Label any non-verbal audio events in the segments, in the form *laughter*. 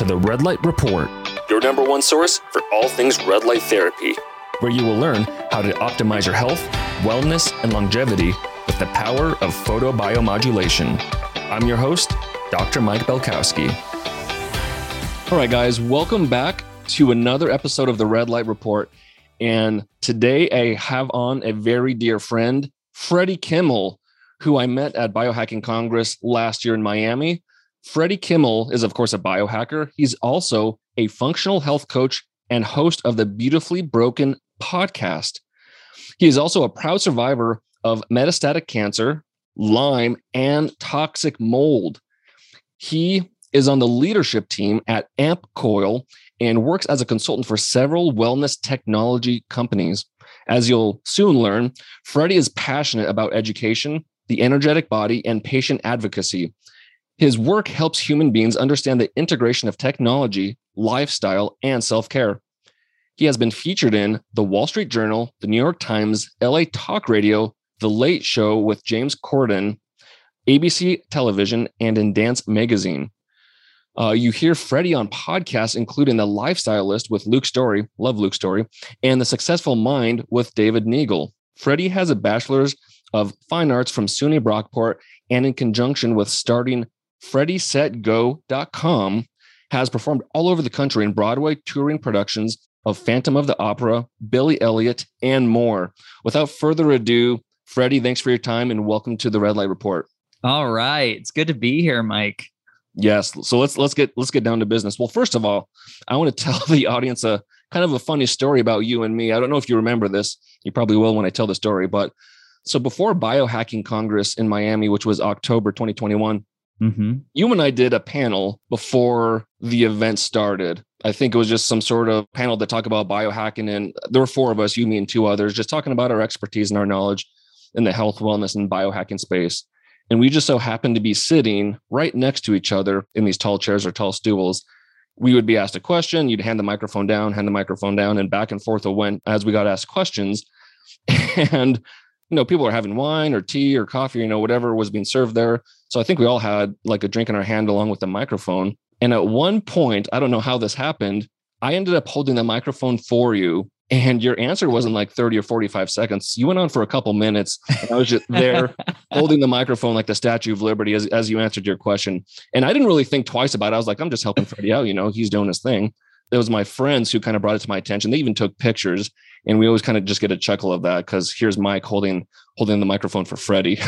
to the Red Light Report, your number one source for all things red light therapy, where you will learn how to optimize your health, wellness, and longevity with the power of photobiomodulation. I'm your host, Dr. Mike Belkowski. All right, guys, welcome back to another episode of the Red Light Report. And today I have on a very dear friend, Freddie Kimmel, who I met at Biohacking Congress last year in Miami. Freddie Kimmel is, of course, a biohacker. He's also a functional health coach and host of the Beautifully Broken podcast. He is also a proud survivor of metastatic cancer, Lyme, and toxic mold. He is on the leadership team at AmpCoil and works as a consultant for several wellness technology companies. As you'll soon learn, Freddie is passionate about education, the energetic body, and patient advocacy. His work helps human beings understand the integration of technology, lifestyle, and self care. He has been featured in the Wall Street Journal, the New York Times, LA Talk Radio, The Late Show with James Corden, ABC Television, and in Dance Magazine. Uh, you hear Freddie on podcasts, including The Life Stylist with Luke Storey, love Luke Storey, and The Successful Mind with David Neagle. Freddie has a bachelor's of fine arts from SUNY Brockport, and in conjunction with starting FreddieSetGo.com, has performed all over the country in Broadway touring productions of Phantom of the Opera, Billy Elliot, and more. Without further ado, Freddie, thanks for your time and welcome to the Red Light Report. All right, it's good to be here, Mike. Yes, so let's let's get let's get down to business. Well, first of all, I want to *laughs* tell the audience a kind of a funny story about you and me. I don't know if you remember this. You probably will when I tell the story, but so before Biohacking Congress in Miami, which was October 2021, mm-hmm. you and I did a panel before the event started. I think it was just some sort of panel to talk about biohacking. And there were four of us, you, me, and two others, just talking about our expertise and our knowledge in the health, wellness, and biohacking space. And we just so happened to be sitting right next to each other in these tall chairs or tall stools. We would be asked a question, you'd hand the microphone down, hand the microphone down, and back and forth it went as we got asked questions. *laughs* And you know, people are having wine or tea or coffee, you know, whatever was being served there. So I think we all had like a drink in our hand along with the microphone. And at one point, I don't know how this happened, I ended up holding the microphone for you. And your answer wasn't like 30 or 45 seconds. You went on for a couple minutes. I was just there *laughs* holding the microphone like the Statue of Liberty as, as you answered your question. And I didn't really think twice about it. I was like, I'm just helping Freddie out. You know, he's doing his thing. It was my friends who kind of brought it to my attention. They even took pictures and we always kind of just get a chuckle of that because here's Mike holding holding the microphone for Freddie.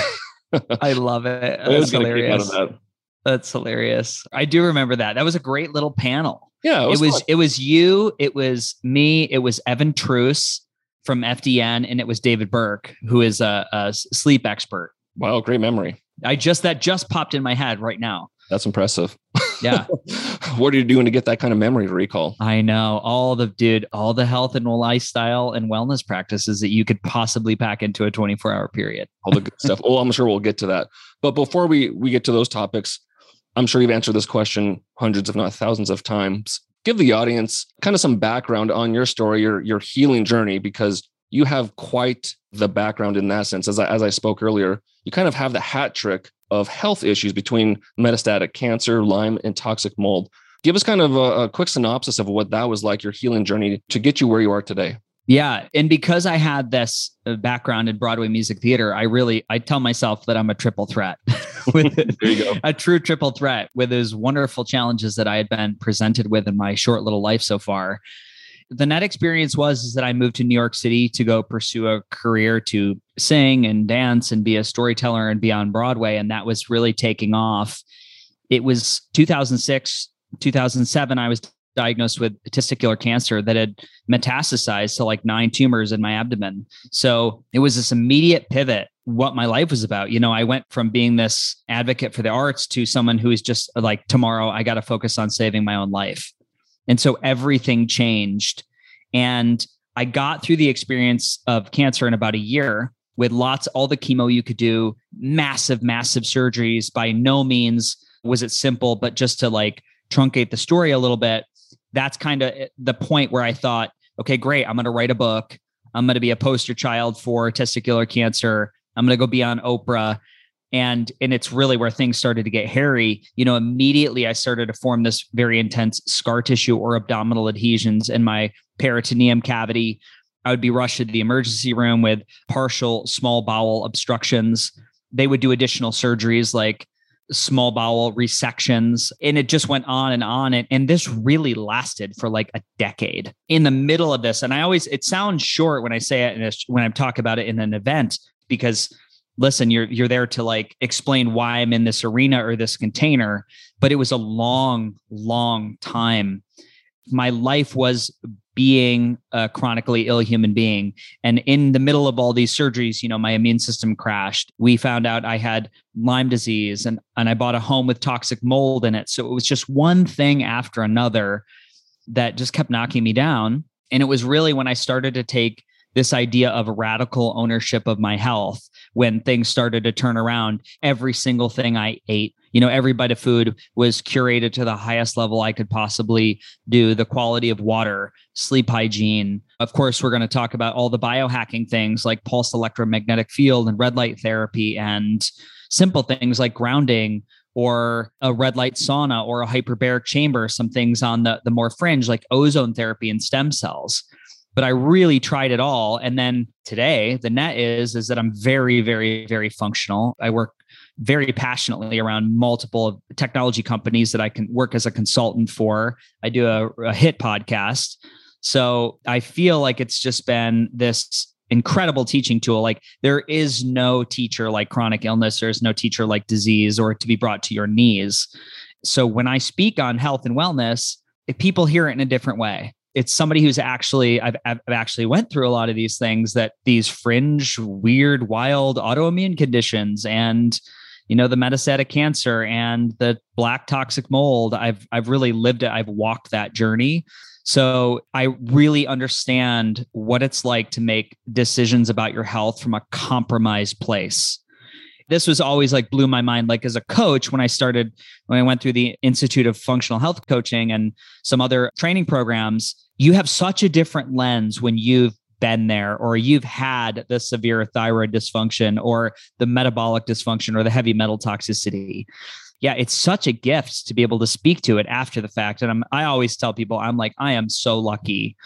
I love it. *laughs* That's hilarious. That. That's hilarious. I do remember that. That was a great little panel. Yeah, it was. It was, it was you. It was me. It was Evan Transue from FDN, and it was David Burke, who is a, a sleep expert. Wow, great memory. I just that just popped in my head right now. That's impressive. *laughs* Yeah. *laughs* what are you doing to get that kind of memory recall? I know all the dude, all the health and lifestyle and wellness practices that you could possibly pack into a 24 hour period. all the good stuff. Oh, I'm sure we'll get to that. But before we we get to those topics, I'm sure you've answered this question hundreds, if not thousands of times. Give the audience kind of some background on your story, your your healing journey, because you have quite the background in that sense. As I, as I spoke earlier, you kind of have the hat trick of health issues between metastatic cancer, Lyme, and toxic mold. Give us kind of a, a quick synopsis of what that was like, your healing journey to get you where you are today. Yeah, and because I had this uh, background in Broadway music theater, I really I tell myself that I'm a triple threat. *laughs* with *laughs* there you go. a true triple threat with those wonderful challenges that I had been presented with in my short little life so far the net experience was is that I moved to New York City to go pursue a career to sing and dance and be a storyteller and be on Broadway. And that was really taking off. It was 2006, 2007. I was diagnosed with testicular cancer that had metastasized to like nine tumors in my abdomen. So it was this immediate pivot what my life was about. You know, I went from being this advocate for the arts to someone who is just like, tomorrow I got to focus on saving my own life. And so everything changed. And I got through the experience of cancer in about a year with lots, all the chemo you could do, massive, massive surgeries. By no means was it simple, but just to like truncate the story a little bit, that's kind of eh, the point where I thought, okay, great, I'm going to write a book. I'm going to be a poster child for testicular cancer. I'm going to go be on Oprah. And and it's really where things started to get hairy. You know immediately i started to form this very intense scar tissue or abdominal adhesions in my peritoneum cavity. I would be rushed to the emergency room with partial small bowel obstructions. They would do additional surgeries like small bowel resections and it just went on and on. And, and this really lasted for like a decade. In the middle of this and i always it sounds short when i say it and when i talk about it in an event because listen you're you're there to like explain why i'm in this arena or this container but it was a long long time. My life was being a chronically ill human being and in the middle of all these surgeries you know my immune system crashed. We found out i had lyme disease and and i bought a home with toxic mold in it. So it was just one thing after another that just kept knocking me down. And it was really when i started to take this idea of radical ownership of my health when things started to turn around every single thing i ate you know every bite of food was curated to the highest level i could possibly do the quality of water sleep hygiene. Of course we're going to talk about all the biohacking things like pulse electromagnetic field and red light therapy and simple things like grounding or a red light sauna or a hyperbaric chamber some things on the, the more fringe like ozone therapy and stem cells but I really tried it all. And then today, the net is is that I'm very, very, very functional. I work very passionately around multiple technology companies that I can work as a consultant for. I do a, a hit podcast. So I feel like it's just been this incredible teaching tool. Like there is no teacher like chronic illness, there's no teacher like disease or to be brought to your knees. So when I speak on health and wellness, people hear it in a different way it's somebody who's actually I've, I've actually went through a lot of these things that these fringe weird wild autoimmune conditions and you know the metastatic cancer and the black toxic mold. I've i've really lived it. I've walked that journey. So i really understand what it's like to make decisions about your health from a compromised place this was always like blew my mind like as a coach when i started when i went through the institute of functional health coaching and some other training programs you have such a different lens when you've been there or you've had the severe thyroid dysfunction or the metabolic dysfunction or the heavy metal toxicity. Yeah it's such a gift to be able to speak to it after the fact. And I'm, i always tell people i'm like i am so lucky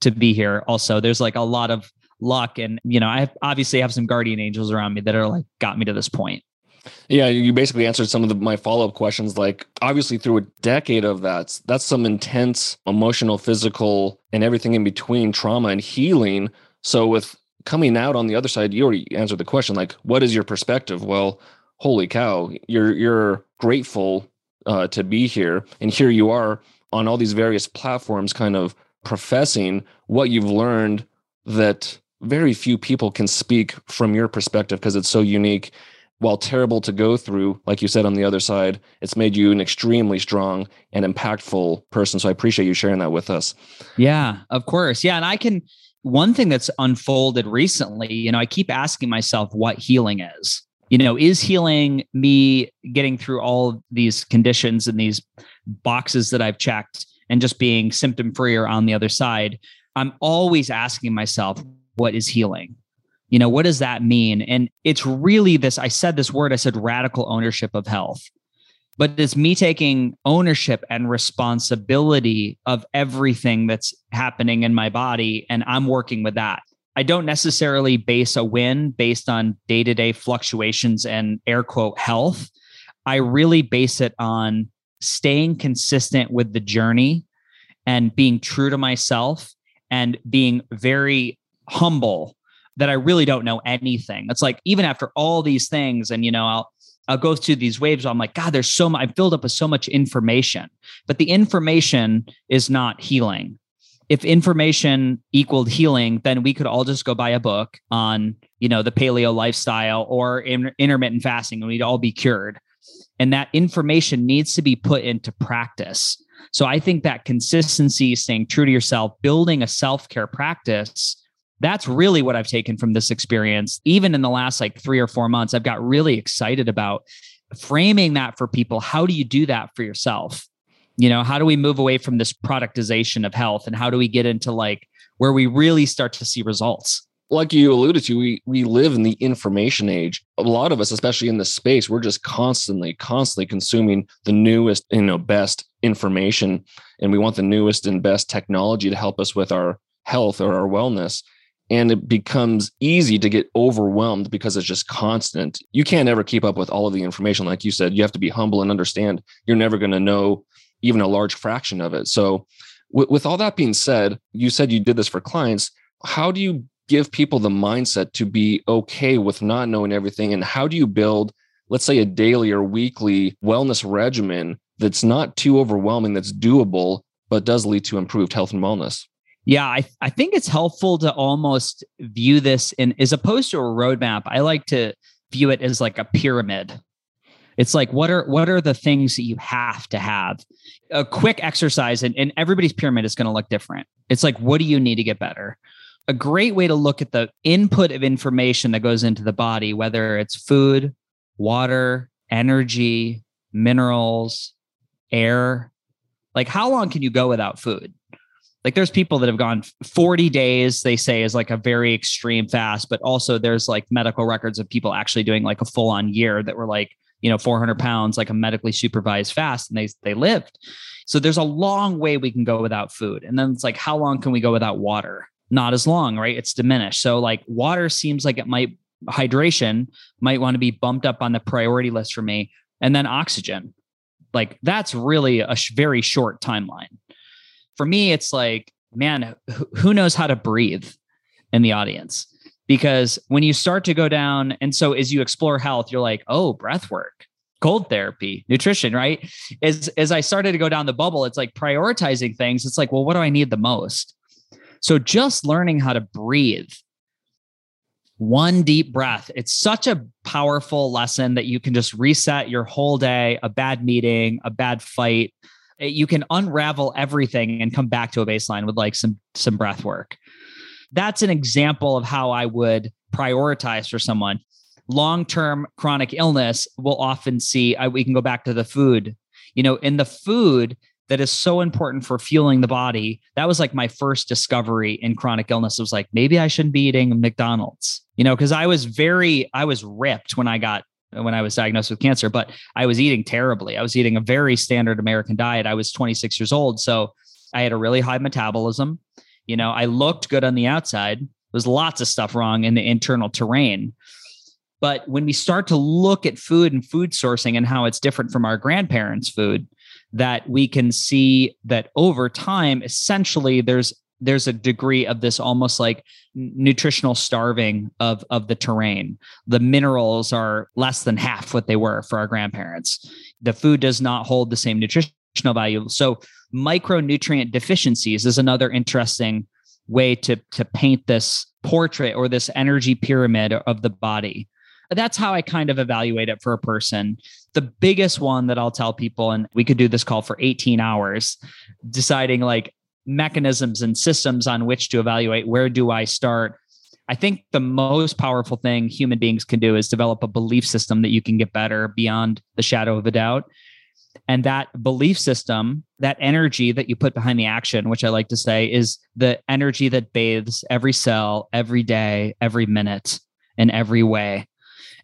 to be here. Also there's like a lot of luck. And, you know, I obviously have some guardian angels around me that are like got me to this point. Yeah, you basically answered some of the, my follow up questions. Like, obviously, through a decade of that, that's some intense emotional, physical, and everything in between trauma and healing. So, with coming out on the other side, you already answered the question. Like, what is your perspective? Well, holy cow, you're you're grateful uh, to be here, and here you are on all these various platforms, kind of professing what you've learned that very few people can speak from your perspective because it's so unique. While terrible to go through, like you said on the other side, it's made you an extremely strong and impactful person. So I appreciate you sharing that with us. Yeah, of course. Yeah. And I can, one thing that's unfolded recently, you know, I keep asking myself what healing is. You know, is healing me getting through all these conditions and these boxes that I've checked and just being symptom free or on the other side? I'm always asking myself, what is healing? You know, what does that mean? And it's really this I said this word, I said radical ownership of health. But it's me taking ownership and responsibility of everything that's happening in my body. And I'm working with that. I don't necessarily base a win based on day to day fluctuations and air quote health. I really base it on staying consistent with the journey and being true to myself and being very humble that I really don't know anything. It's like even after all these things, and you know, I'll I'll go through these waves. I'm like, God, there's so much. I'm filled up with so much information, but the information is not healing. If information equaled healing, then we could all just go buy a book on, you know, the paleo lifestyle or in, intermittent fasting, and we'd all be cured. And that information needs to be put into practice. So I think that consistency, staying true to yourself, building a self care practice that's really what I've taken from this experience. Even in the last like three or four months, I've got really excited about framing that for people. How do you do that for yourself? You know, how do we move away from this productization of health and how do we get into like where we really start to see results? like you alluded to, we we live in the information age. A lot of us, especially in this space, we're just constantly, constantly consuming the newest, you know, best information, and we want the newest and best technology to help us with our health or our wellness. And it becomes easy to get overwhelmed because it's just constant. You can't ever keep up with all of the information. Like you said, you have to be humble and understand you're never going to know even a large fraction of it. So, with, with all that being said, you said you did this for clients. How do you give people the mindset to be okay with not knowing everything? And how do you build, let's say, a daily or weekly wellness regimen that's not too overwhelming, that's doable, but does lead to improved health and wellness? Yeah, I, I think it's helpful to almost view this in as opposed to a roadmap. I like to view it as like a pyramid. It's like what are what are the things that you have to have? A quick exercise, and, and everybody's pyramid is going to look different. It's like what do you need to get better? a great way to look at the input of information that goes into the body, whether it's food, water, energy, minerals, air. Like, how long can you go without food? Like, there's people that have gone 40 days, they say is like a very extreme fast, but also there's like medical records of people actually doing like a full on year that were like, you know, 400 pounds, like a medically supervised fast, and they, they lived. So there's a long way we can go without food. And then it's like, how long can we go without water? not as long, right? It's diminished. So like water seems like it might hydration might want to be bumped up on the priority list for me. And then oxygen. Like that's really a sh- very short timeline. For me, it's like, man, who knows how to breathe in the audience? Because when you start to go down, and so as you explore health, you're like, oh, breath work, cold therapy, nutrition, right? As as I started to go down the bubble, it's like prioritizing things. It's like, well, what do I need the most? So just learning how to breathe one deep breath. It's such a powerful lesson that you can just reset your whole day, a bad meeting, a bad fight. You can unravel everything and come back to a baseline with like some some breath work. That's an example of how I would prioritize for someone. Long-term chronic illness will often see I, we can go back to the food. You know, in the food, that is so important for fueling the body. That was like my first discovery in chronic illness. It was like, maybe I shouldn't be eating McDonald's, you know, because I was very, I was ripped when I got, when I was diagnosed with cancer, but I was eating terribly. I was eating a very standard American diet. I was 26 years old. So I had a really high metabolism. You know, I looked good on the outside. There's lots of stuff wrong in the internal terrain. But when we start to look at food and food sourcing and how it's different from our grandparents' food, that we can see that over time, essentially, there's there's a degree of this almost like nutritional starving of of the terrain. The minerals are less than half what they were for our grandparents. The food does not hold the same nutritional value. So micronutrient deficiencies is another interesting way to to paint this portrait or this energy pyramid of the body. That's how I kind of evaluate it for a person. The biggest one that I'll tell people, and we could do this call for 18 hours, deciding like mechanisms and systems on which to evaluate where do I start. I think the most powerful thing human beings can do is develop a belief system that you can get better beyond the shadow of a doubt. And that belief system, that energy that you put behind the action, which I like to say is the energy that bathes every cell, every day, every minute, in every way.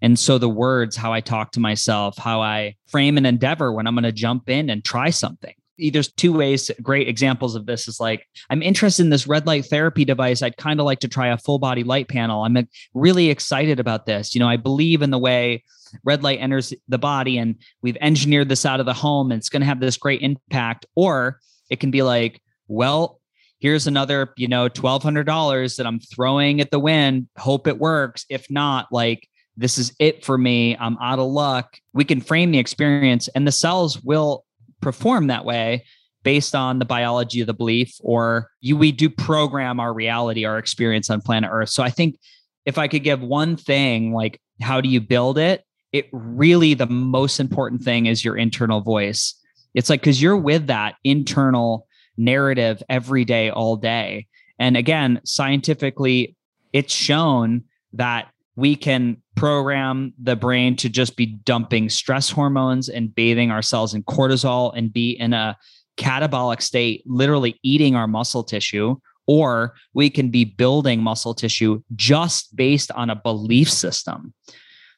And so the words, how I talk to myself, how I frame an endeavor when I'm going to jump in and try something. There's two ways, great examples of this is like, I'm interested in this red light therapy device. I'd kind of like to try a full body light panel. I'm really excited about this. You know, I believe in the way red light enters the body and we've engineered this out of the home and it's going to have this great impact. Or it can be like, well, here's another, you know, $1,200 that I'm throwing at the wind. Hope it works. If not, like, this is it for me. I'm out of luck. We can frame the experience, and the cells will perform that way based on the biology of the belief, or you, we do program our reality, our experience on planet Earth. So I think if I could give one thing, like how do you build it? It really, the most important thing is your internal voice. It's like, because you're with that internal narrative every day, all day. And again, scientifically, it's shown that we can program the brain to just be dumping stress hormones and bathing ourselves in cortisol and be in a catabolic state, literally eating our muscle tissue or we can be building muscle tissue just based on a belief system.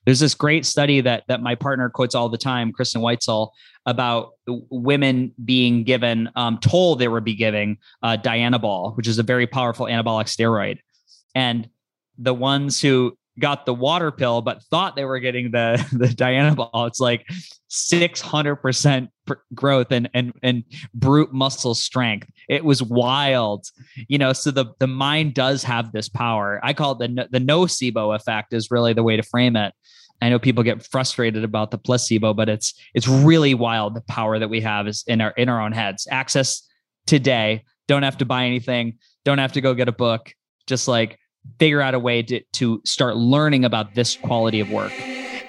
There's this great study that that my partner quotes all the time, Kristen Weitzel, about women being given, um, told they were be giving uh, Dianabol, which is a very powerful anabolic steroid, and the ones who got the water pill but thought they were getting the *laughs* the Dianabol. it's like 600% growth and and and brute muscle strength. It was wild, you know. So the the mind does have this power. I call it the the nocebo effect is really the way to frame it. I know people get frustrated about the placebo, but it's it's really wild the power that we have is in our in our own heads. Access today. Don't have to buy anything. Don't have to go get a book. Just like figure out a way to, to start learning about this quality of work.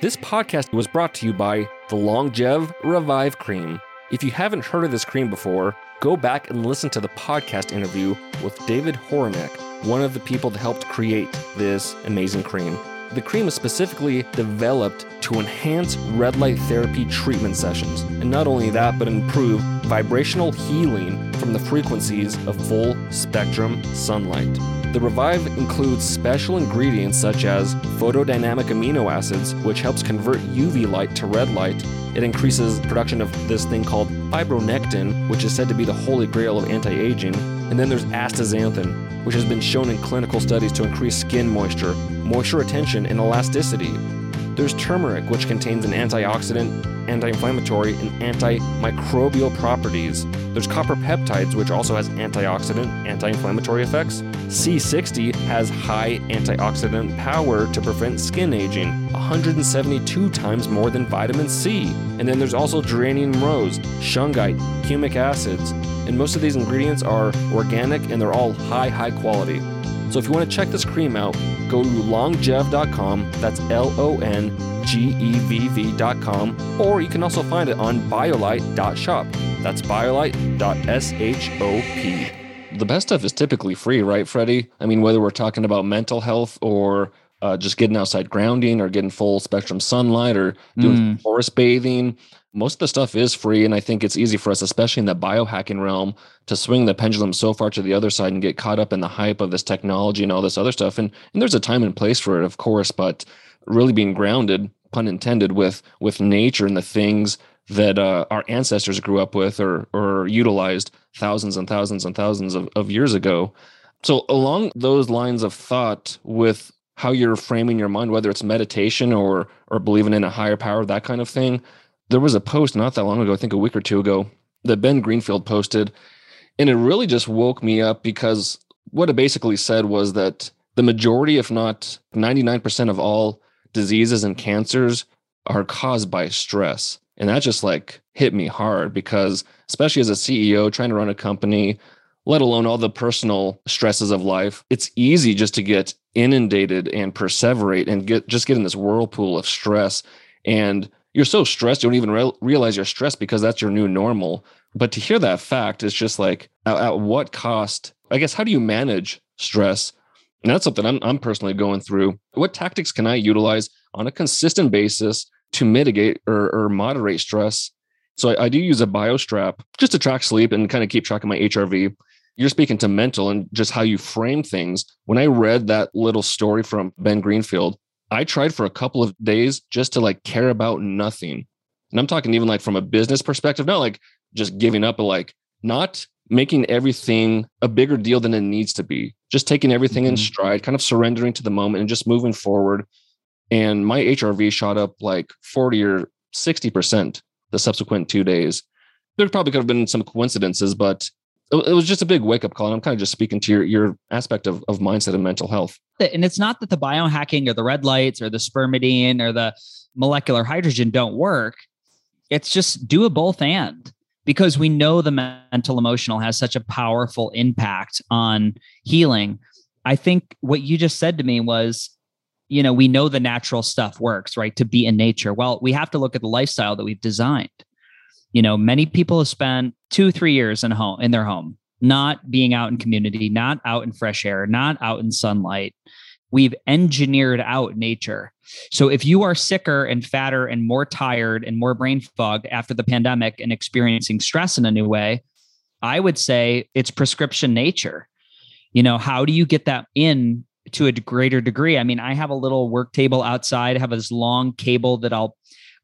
This podcast was brought to you by the Longev Revive Cream. If you haven't heard of this cream before, go back and listen to the podcast interview with David Horinek, one of the people that helped create this amazing cream. The cream is specifically developed to enhance red light therapy treatment sessions, and not only that, but improve vibrational healing from the frequencies of full spectrum sunlight. The Revive includes special ingredients such as photodynamic amino acids, which helps convert UV light to red light. It increases production of this thing called fibronectin, which is said to be the holy grail of anti aging. And then there's astaxanthin, which has been shown in clinical studies to increase skin moisture, moisture retention, and elasticity. There's turmeric, which contains an antioxidant, anti inflammatory, and antimicrobial properties. There's copper peptides, which also has antioxidant, anti inflammatory effects. C60 has high antioxidant power to prevent skin aging, 172 times more than vitamin C. And then there's also geranium rose, shungite, humic acids. And most of these ingredients are organic and they're all high, high quality. So if you want to check this cream out, go to longev.com. That's L O N G E V V.com. Or you can also find it on biolight.shop. That's biolight.shop. The best stuff is typically free, right, Freddie? I mean, whether we're talking about mental health or uh, just getting outside grounding or getting full spectrum sunlight or doing mm. forest bathing most of the stuff is free and i think it's easy for us especially in the biohacking realm to swing the pendulum so far to the other side and get caught up in the hype of this technology and all this other stuff. And and there's a time and place for it of course but really being grounded pun intended with with nature and the things that uh, our ancestors grew up with or or utilized thousands and thousands and thousands of, of years ago. So along those lines of thought with how you're framing your mind whether it's meditation or or believing in a higher power that kind of thing there was a post not that long ago, I think a week or two ago, that Ben Greenfield posted. And it really just woke me up because what it basically said was that the majority, if not 99% of all diseases and cancers are caused by stress. And that just like hit me hard because, especially as a CEO trying to run a company, let alone all the personal stresses of life, it's easy just to get inundated and perseverate and get just get in this whirlpool of stress. And you're so stressed you don't even re- realize you're stressed because that's your new normal. But to hear that fact is just like at, at, what cost i guess how do you manage stress? And that's something I'm, I'm personally going through. What tactics can i utilize on a consistent basis to mitigate or, or moderate stress? So I, I do use a biostrap just to track sleep and kind of keep track of my hrv you're speaking to mental and just how you frame things. When i read that little story from ben greenfield I tried for a couple of days just to like care about nothing. And I'm talking even like from a business perspective, not like just giving up, but like not making everything a bigger deal than it needs to be. Just taking everything mm-hmm. in stride, kind of surrendering to the moment and just moving forward. And my HRV shot up like 40 or 60% the subsequent two days. There probably could have been some coincidences, but it was just a big wake up call. And I'm kind of just speaking to your, your aspect of, of mindset and mental health. And it's not that the biohacking or the red lights or the spermidine or the molecular hydrogen don't work. It's just do a both and because we know the mental emotional has such a powerful impact on healing. I think what you just said to me was, you know, we know the natural stuff works, right? To be in nature. Well, we have to look at the lifestyle that we've designed you know many people have spent two three years in home in their home not being out in community not out in fresh air not out in sunlight. We've engineered out nature. So if you are sicker and fatter and more tired and more brain fogged after the pandemic and experiencing stress in a new way i would say it's prescription nature. You know, how do you get that in to a greater degree? I mean, I have a little work table outside, I have this long cable that I'll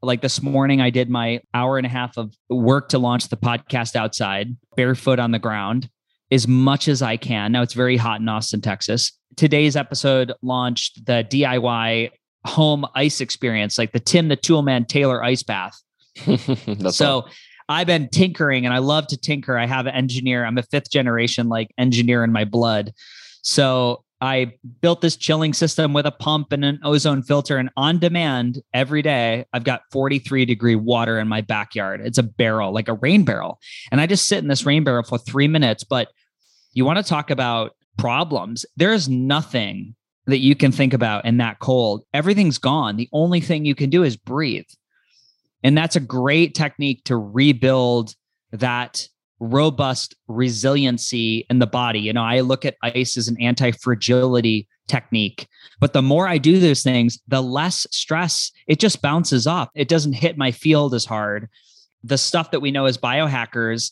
like this morning I did my hour and a half of work to launch the podcast outside, barefoot on the ground as much as I can. Now it's very hot in Austin, Texas. Today's episode launched the DIY home ice experience, like the Tim the Toolman Taylor ice bath. *laughs* so I've been tinkering and I love to tinker. I have an engineer. I'm a fifth generation like engineer in my blood. So I built this chilling system with a pump and an ozone filter and on demand every day I've got 43 degree water in my backyard. It's a barrel, like a rain barrel. And I just sit in this rain barrel for 3 minutes, but you want to talk about problems. There is nothing that you can think about in that cold. Everything's gone. The only thing you can do is breathe. And that's a great technique to rebuild that robust resiliency in the body. You know, I look at ice as an anti fragility technique, but the more I do those things, the less stress it just bounces off. It doesn't hit my field as hard. The stuff that we know as biohackers,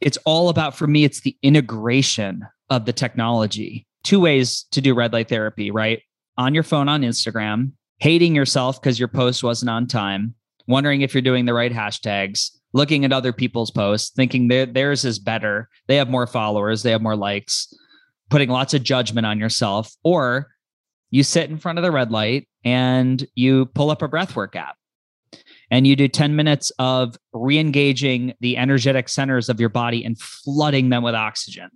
it's all about, for me, it's the integration of the technology two ways to do red light therapy, right? On your phone on Instagram, hating yourself because your post wasn't on time, wondering if you're doing the right hashtags, looking at other people's posts, thinking theirs is better, they have more followers, they have more likes, putting lots of judgment on yourself, or you sit in front of the red light and you pull up a breathwork app. And you do 10 minutes of re-engaging the energetic centers of your body and flooding them with oxygen.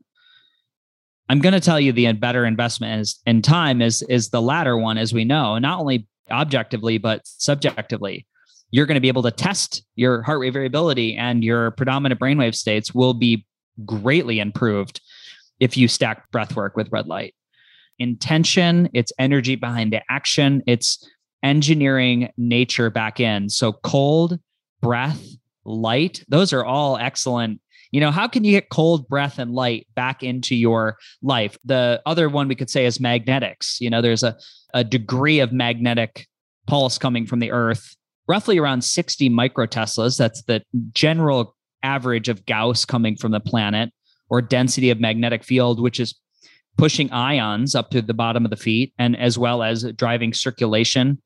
I'm going to tell you the better investment is in time is is the latter one, as we know, not only objectively but subjectively. You're going to be able to test your heart rate variability and your predominant brainwave states will be greatly improved if you stack breath work with red light. Intention, it's energy behind the action, it's engineering nature back in. So cold, breath, light, those are all excellent you know, how can you get cold breath and light back into your life? The other one we could say is magnetics. You know, there's a, a degree of magnetic pulse coming from the earth, roughly around 60 microteslas. That's the general average of Gauss coming from the planet or density of magnetic field, which is pushing ions up to the bottom of the feet and as well as driving circulation,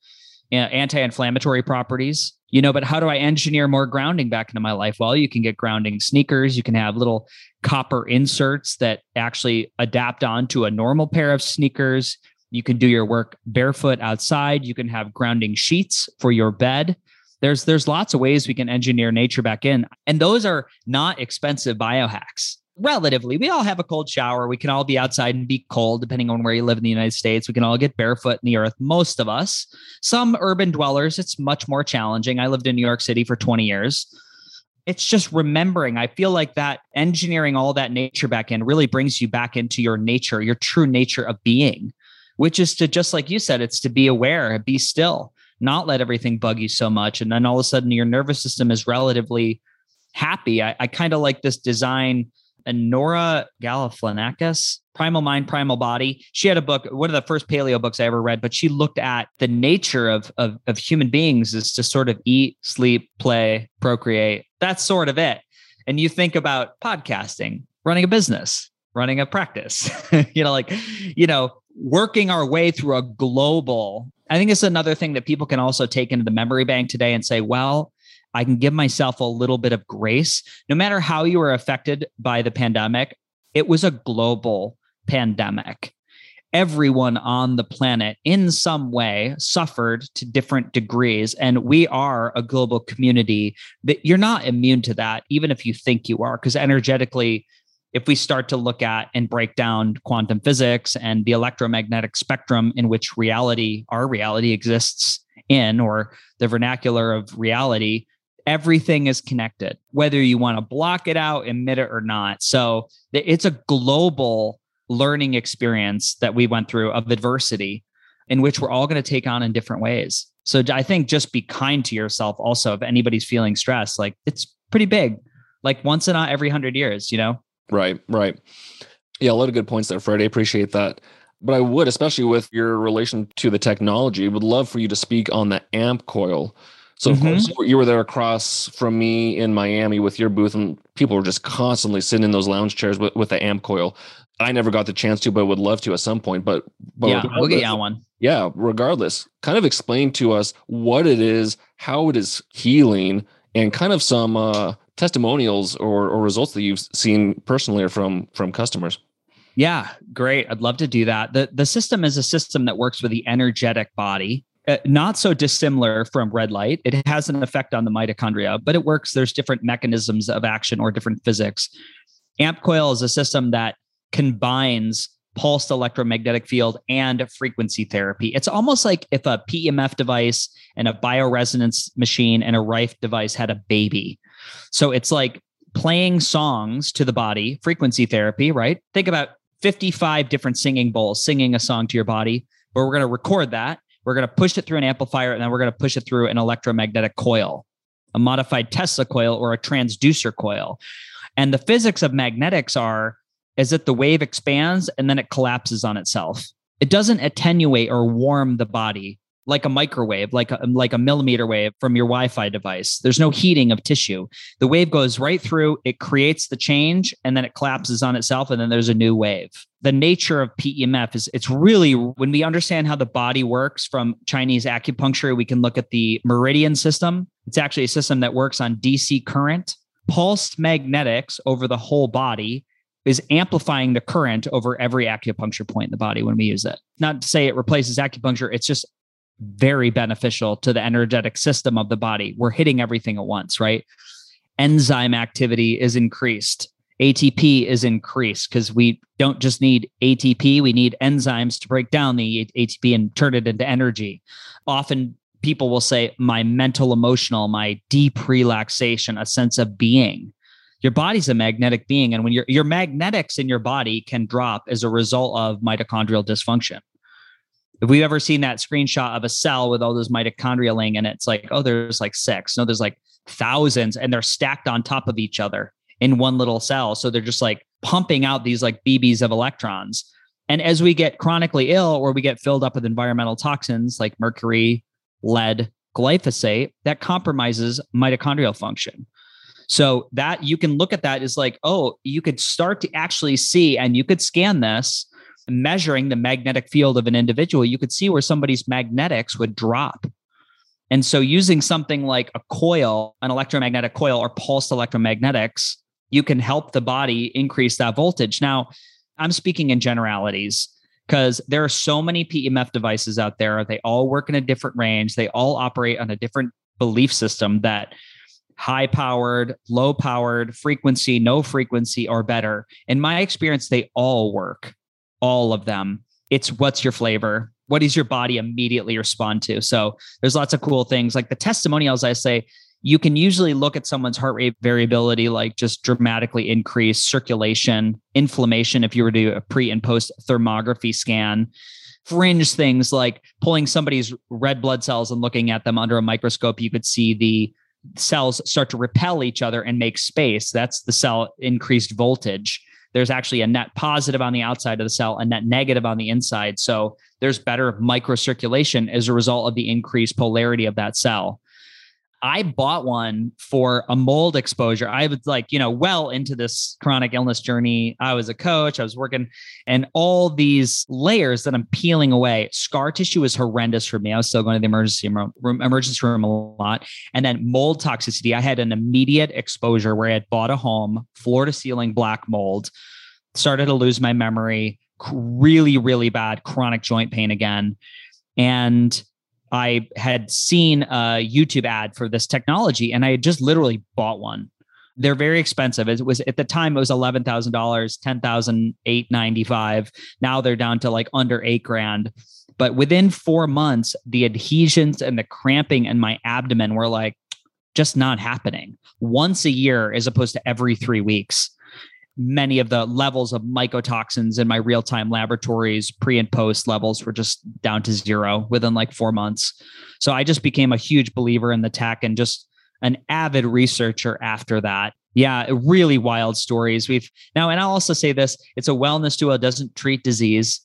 anti-inflammatory properties. You know but how do i engineer more grounding back into my life? Well you can get grounding sneakers. You can have little copper inserts that actually adapt onto a normal pair of sneakers you can do your work barefoot outside you can have grounding sheets for your bed there's there's lots of ways we can engineer nature back in and those are not expensive biohacks relatively. We all have a cold shower. We can all be outside and be cold, depending on where you live in the United States. We can all get barefoot in the earth, most of us. Some urban dwellers, it's much more challenging. I lived in New York City for 20 years. It's just remembering. I feel like that engineering all that nature back in really brings you back into your nature, your true nature of being, which is to just like you said, it's to be aware, be still, not let everything bug you so much. And then all of a sudden your nervous system is relatively happy. I, I kind of like this design and Nora Gedgaudas, Primal Mind, Primal Body. She had a book, one of the first paleo books I ever read, but she looked at the nature of, of, of human beings is to sort of eat, sleep, play, procreate. That's sort of it. And you think about podcasting, running a business, running a practice, *laughs* you know, like, you know, working our way through a global. I think it's another thing that people can also take into the memory bank today and say, well, I can give myself a little bit of grace. No matter how you were affected by the pandemic, it was a global pandemic. Everyone on the planet, in some way, suffered to different degrees. And we are a global community that you're not immune to that, even if you think you are, because energetically, if we start to look at and break down quantum physics and the electromagnetic spectrum in which reality, our reality exists in, or the vernacular of reality, everything is connected, whether you want to block it out, emit it or not. So it's a global learning experience that we went through of adversity in which we're all going to take on in different ways. So I think just be kind to yourself also if anybody's feeling stressed, like it's pretty big, like once in every hundred years, you know? Right, right. Yeah, a lot of good points there, Fred. I appreciate that. But I would, especially with your relation to the technology, would love for you to speak on the amp coil. So of mm-hmm. course you were there across from me in Miami with your booth, and people were just constantly sitting in those lounge chairs with, with the amp coil. I never got the chance to, but would love to at some point. But, but yeah, we'll get you on one. Yeah, regardless, kind of explain to us what it is, how it is healing, and kind of some uh, testimonials or, or results that you've seen personally or from from customers. Yeah, great. I'd love to do that. The the system is a system that works with the energetic body. Uh, not so dissimilar from red light. It has an effect on the mitochondria, but it works. There's different mechanisms of action or different physics. AMP coil is a system that combines pulsed electromagnetic field and frequency therapy. It's almost like if a PEMF device and a bioresonance machine and a Rife device had a baby. So it's like playing songs to the body, frequency therapy, right? Think about 55 different singing bowls singing a song to your body, but we're going to record that. We're going to push it through an amplifier and then we're going to push it through an electromagnetic coil, a modified Tesla coil or a transducer coil. And the physics of magnetics are is that the wave expands and then it collapses on itself. It doesn't attenuate or warm the body like a microwave, like a, like a millimeter wave from your Wi-Fi device. There's no heating of tissue. The wave goes right through, it creates the change, and then it collapses on itself, and then there's a new wave. The nature of PEMF is it's really when we understand how the body works from Chinese acupuncture, we can look at the meridian system. It's actually a system that works on DC current, pulsed magnetics over the whole body is amplifying the current over every acupuncture point in the body when we use it. Not to say it replaces acupuncture, it's just very beneficial to the energetic system of the body. We're hitting everything at once, right? Enzyme activity is increased. ATP is increased because we don't just need ATP, we need enzymes to break down the ATP and turn it into energy. Often people will say, my mental, emotional, my deep relaxation, a sense of being. Your body's a magnetic being. And when your, your magnetics in your body can drop as a result of mitochondrial dysfunction. If we've ever seen that screenshot of a cell with all those mitochondria laying in it, it's like, oh, there's like six. No, there's like thousands and they're stacked on top of each other in one little cell. So they're just like pumping out these like BBs of electrons. And as we get chronically ill or we get filled up with environmental toxins like mercury, lead, glyphosate, that compromises mitochondrial function. So that you can look at that as like, oh, you could start to actually see, and you could scan this measuring the magnetic field of an individual, you could see where somebody's magnetics would drop. And so, using something like a coil, an electromagnetic coil, or pulsed electromagnetics, you can help the body increase that voltage. Now, I'm speaking in generalities because there are so many PEMF devices out there. They all work in a different range, they all operate on a different belief system that high powered, low powered, frequency, no frequency, or better. In my experience, they all work all of them. It's what's your flavor? What does your body immediately respond to? So there's lots of cool things like the testimonials. I say you can usually look at someone's heart rate variability, like just dramatically increase circulation, inflammation. If you were to do a pre and post thermography scan, fringe things like pulling somebody's red blood cells and looking at them under a microscope, you could see the cells start to repel each other and make space. That's the cell increased voltage there's actually a net positive on the outside of the cell, a net negative on the inside. So there's better microcirculation as a result of the increased polarity of that cell. I bought one for a mold exposure. I was like, you know, well into this chronic illness journey. I was a coach, I was working, and all these layers that I'm peeling away. Scar tissue is horrendous for me. I was still going to the emergency room, emergency room a lot. And then mold toxicity. I had an immediate exposure where I had bought a home, floor to ceiling black mold, started to lose my memory, really, really bad chronic joint pain again. And I had seen a YouTube ad for this technology and I had just literally bought one. They're very expensive. It was at the time it was eleven thousand dollars, ten thousand eight ninety five. Now they're down to like under eight grand. But within four months, the adhesions and the cramping in my abdomen were like just not happening once a year as opposed to every three weeks many of the levels of mycotoxins in my real time laboratories, pre and post levels were just down to zero within like four months. So I just became a huge believer in the tech and just an avid researcher after that. Yeah, really wild stories. We've now, and I'll also say this it's a wellness tool, it doesn't treat disease.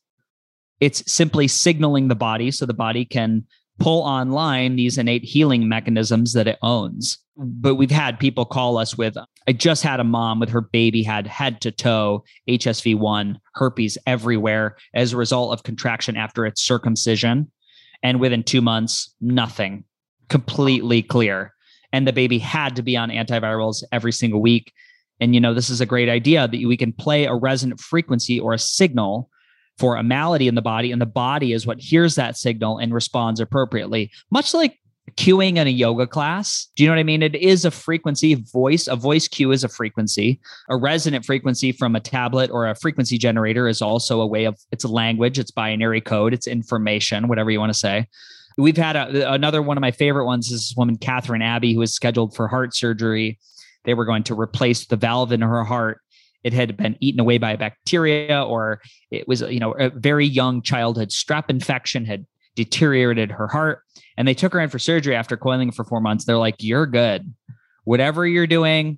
It's simply signaling the body so the body can pull online these innate healing mechanisms that it owns. But we've had people call us with I just had a mom with her baby had head to toe HSV1 herpes everywhere as a result of contraction after its circumcision. And within 2 months nothing. Completely clear. And the baby had to be on antivirals every single week. And you know this is a great idea that we can play a resonant frequency or a signal for a malady in the body and the body is what hears that signal and responds appropriately. Much like cueing in a yoga class. Do you know what I mean? It is a frequency voice. A voice cue is a frequency. A resonant frequency from a tablet or a frequency generator is also a way of it's a language, it's binary code, it's information, whatever you want to say. We've had a, another one of my favorite ones is this woman, Catherine Abbey, who was scheduled for heart surgery. They were going to replace the valve in her heart. It had been eaten away by bacteria, or it was, you know, a very young childhood strep infection had deteriorated her heart. And they took her in for surgery after coiling for four months. They're like, you're good. Whatever you're doing,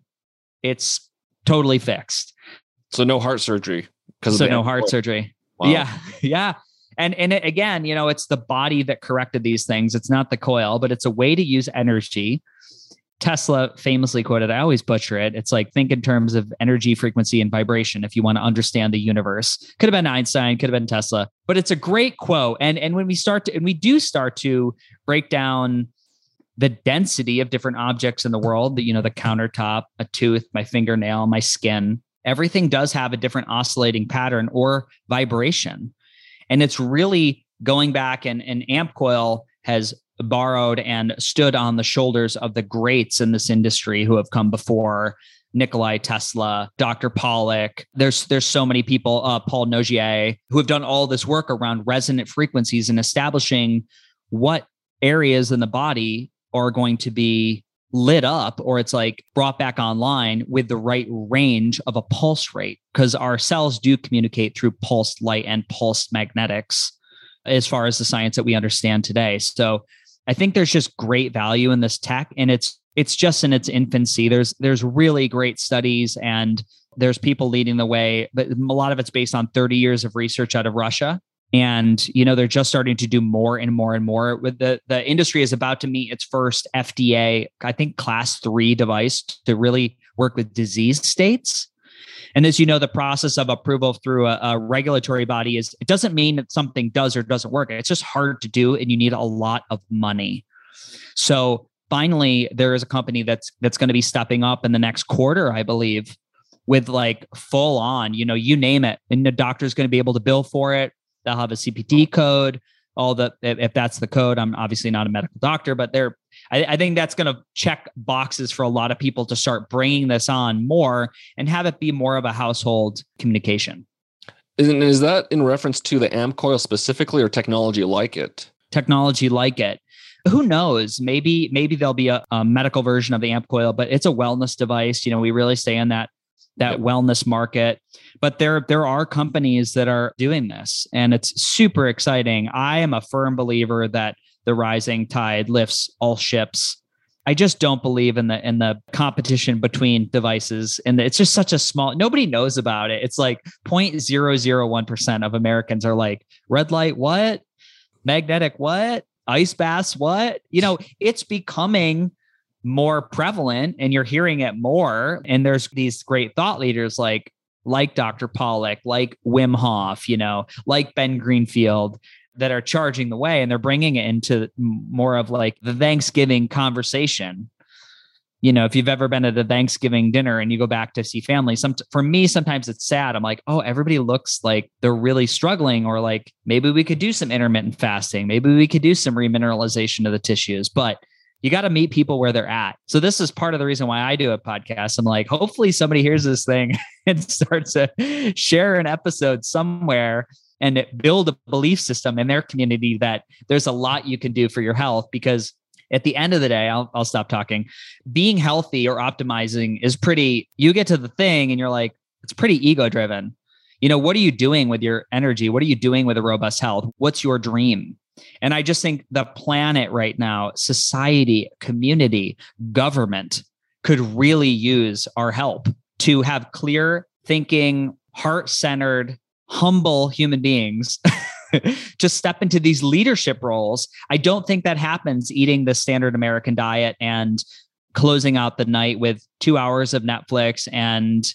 it's totally fixed. So no heart surgery. Because so no heart surgery. Wow. Yeah. *laughs* Yeah. And and it, again, you know, it's the body that corrected these things. It's not the coil, but it's a way to use energy Tesla famously quoted, I always butcher it. It's like think in terms of energy, frequency, and vibration if you want to understand the universe. Could have been Einstein, could have been Tesla, but it's a great quote. And and when we start to and we do start to break down the density of different objects in the world, the, you know, the countertop, a tooth, my fingernail, my skin, everything does have a different oscillating pattern or vibration. And it's really going back and an amp coil has borrowed and stood on the shoulders of the greats in this industry who have come before Nikolai Tesla, Dr. Pollack. There's there's so many people, uh, Paul Nogier, who have done all this work around resonant frequencies and establishing what areas in the body are going to be lit up or it's like brought back online with the right range of a pulse rate because our cells do communicate through pulsed light and pulsed magnetics as far as the science that we understand today. So I think there's just great value in this tech and it's it's just in its infancy. There's there's really great studies and there's people leading the way, but a lot of it's based on 30 years of research out of Russia. And you know, they're just starting to do more and more and more. With the the industry is about to meet its first FDA, I think class three device to really work with disease states. And as you know, the process of approval through a, a, regulatory body is it doesn't mean that something does or doesn't work. It's just hard to do, and you need a lot of money. So finally, there is a company that's that's going to be stepping up in the next quarter, I believe, with like full on, you know, you name it, and the doctor's going to be able to bill for it. They'll have a CPT code all the if that's the code i'm obviously not a medical doctor but they're I, I think that's going to check boxes for a lot of people to start bringing this on more and have it be more of a household communication. And is that in reference to the amp coil specifically or technology like it? Technology like it. Who knows? Maybe maybe there'll be a, a medical version of the amp coil but it's a wellness device. You know we really stay in that that yep. wellness market. But there there are companies that are doing this and it's super exciting. I am a firm believer that the rising tide lifts all ships i just don't believe in the in the competition between devices and it's just such a small nobody knows about it it's like 0.001% of americans are like red light what magnetic what ice baths what you know it's becoming more prevalent and you're hearing it more. And there's these great thought leaders like like Dr. Pollack, like Wim Hof, you know, like Ben Greenfield that are charging the way and they're bringing it into more of like the Thanksgiving conversation. You know, if you've ever been at a Thanksgiving dinner and you go back to see family, some for me sometimes it's sad. I'm like, "Oh, everybody looks like they're really struggling or like maybe we could do some intermittent fasting. Maybe we could do some remineralization of the tissues." But you got to meet people where they're at. So this is part of the reason why I do a podcast. I'm like, hopefully somebody hears this thing *laughs* and starts to share an episode somewhere and build a belief system in their community that there's a lot you can do for your health because at the end of the day, I'll, I'll stop talking. Being healthy or optimizing is pretty, you get to the thing and you're like, it's pretty ego driven. You know, what are you doing with your energy? What are you doing with a robust health? What's your dream? And I just think the planet right now, society, community, government could really use our help to have clear thinking, heart centered, humble human beings *laughs* to step into these leadership roles. I don't think that happens eating the standard American diet and closing out the night with two hours of Netflix and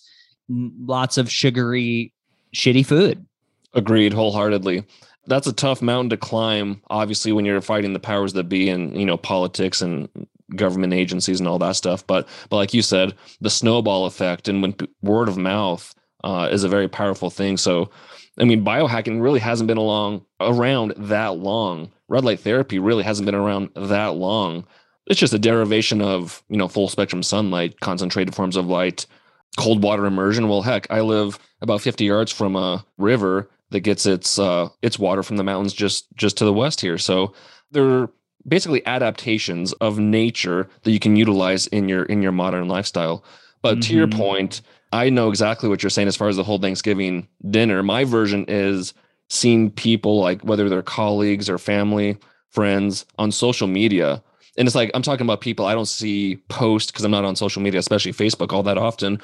lots of sugary, shitty food. Agreed wholeheartedly. That's a tough mountain to climb, obviously, when you're fighting the powers that be and you know politics and government agencies and all that stuff. But but like you said, the snowball effect and when word of mouth uh, is a very powerful thing. So, I mean, biohacking really hasn't been along around that long. Red light therapy really hasn't been around that long. It's just a derivation of you know full spectrum sunlight, concentrated forms of light, cold water immersion. Well, heck, I live about 50 yards from a river that gets its uh, its water from the mountains just just to the west here. So they're basically adaptations of nature that you can utilize in your in your modern lifestyle. But mm-hmm. to your mm-hmm. point, I know exactly what you're saying as far as the whole Thanksgiving dinner. My version is seeing people like whether they're colleagues or family, friends on social media. And it's like I'm talking about people I don't see post because I'm not on social media, especially Facebook, all that often.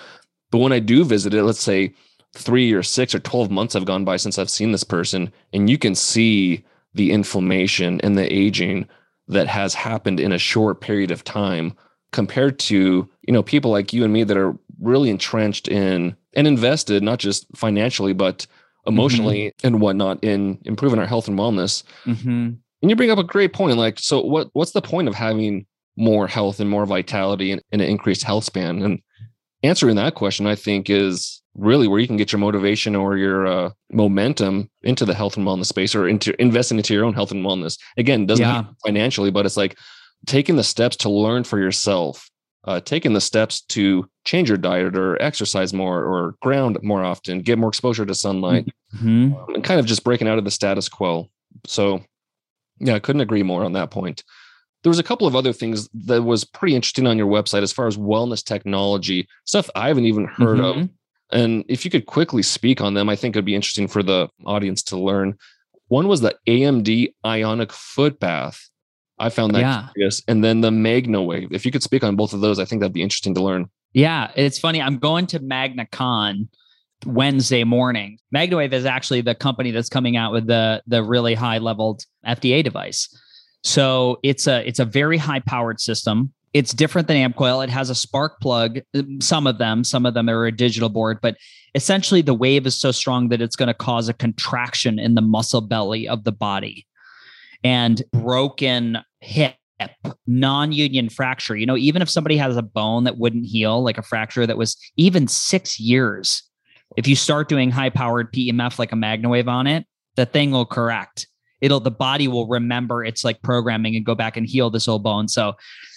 But when I do visit it, let's say three or six or 12 months have gone by since I've seen this person, and you can see the inflammation and the aging that has happened in a short period of time compared to you know people like you and me that are really entrenched in and invested not just financially but emotionally mm-hmm. and whatnot in improving our health and wellness mm-hmm. and you bring up a great point like so what what's the point of having more health and more vitality and, and an increased health span and answering that question i think is really where you can get your motivation or your uh, momentum into the health and wellness space or into investing into your own health and wellness. Again, doesn't yeah. financially, but it's like taking the steps to learn for yourself, uh, taking the steps to change your diet or exercise more or ground more often, get more exposure to sunlight, mm-hmm. um, and kind of just breaking out of the status quo. So, yeah, I couldn't agree more on that point. There was a couple of other things that was pretty interesting on your website as far as wellness technology stuff I haven't even heard mm-hmm. of and if you could quickly speak on them, I think it'd be interesting for the audience to learn. One was the AMD ionic foot bath. I found that yeah. curious. And then the MagnaWave. If you could speak on both of those, I think that'd be interesting to learn. Yeah, it's funny. I'm going to MagnaCon Wednesday morning. MagnaWave is actually the company that's coming out with the the really high leveled FDA device. So it's a it's a very high powered system it's different than Ampcoil. It has a spark plug. Some of them, some of them are a digital board, but essentially the wave is so strong that it's going to cause a contraction in the muscle belly of the body and broken hip non-union fracture you know even if somebody has a bone that wouldn't heal like a fracture that was even six years if you start doing high powered pemf like a magnawave on it the thing will correct it'll the body will remember it's like programming and go back and heal this old bone so